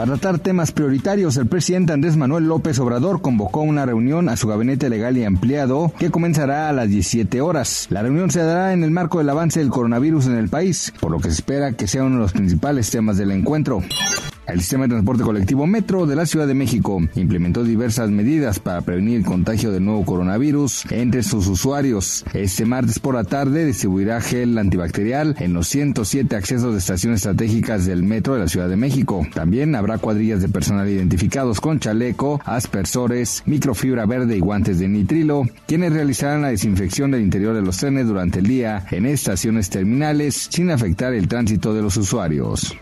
Para tratar temas prioritarios, el presidente Andrés Manuel López Obrador convocó una reunión a su gabinete legal y ampliado que comenzará a las 17 horas. La reunión se dará en el marco del avance del coronavirus en el país, por lo que se espera que sea uno de los principales temas del encuentro. El sistema de transporte colectivo Metro de la Ciudad de México implementó diversas medidas para prevenir el contagio del nuevo coronavirus entre sus usuarios. Este martes por la tarde distribuirá gel antibacterial en los 107 accesos de estaciones estratégicas del Metro de la Ciudad de México. También habrá cuadrillas de personal identificados con chaleco, aspersores, microfibra verde y guantes de nitrilo, quienes realizarán la desinfección del interior de los trenes durante el día en estaciones terminales sin afectar el tránsito de los usuarios.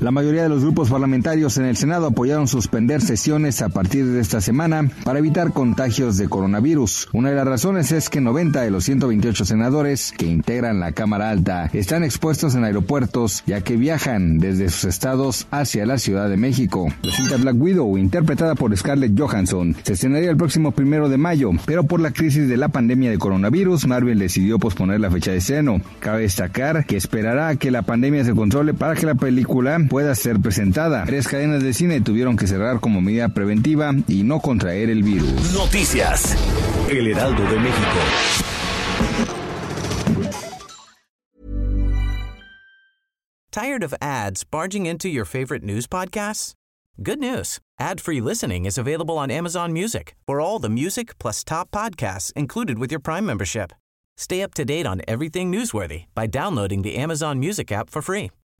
La mayoría de los grupos parlamentarios en el Senado apoyaron suspender sesiones a partir de esta semana para evitar contagios de coronavirus. Una de las razones es que 90 de los 128 senadores que integran la Cámara Alta están expuestos en aeropuertos ya que viajan desde sus estados hacia la Ciudad de México. La cinta Black Widow, interpretada por Scarlett Johansson, se estrenaría el próximo primero de mayo, pero por la crisis de la pandemia de coronavirus, Marvel decidió posponer la fecha de estreno. Cabe destacar que esperará a que la pandemia se controle para que la película pueda ser presentada. Tres cadenas de cine tuvieron que cerrar como medida preventiva y no contraer el virus. Noticias. El Heraldo de México. Tired of ads barging into your favorite news podcasts? Good news. Ad-free listening is available on Amazon Music for all the music plus top podcasts included with your Prime membership. Stay up to date on everything newsworthy by downloading the Amazon Music app for free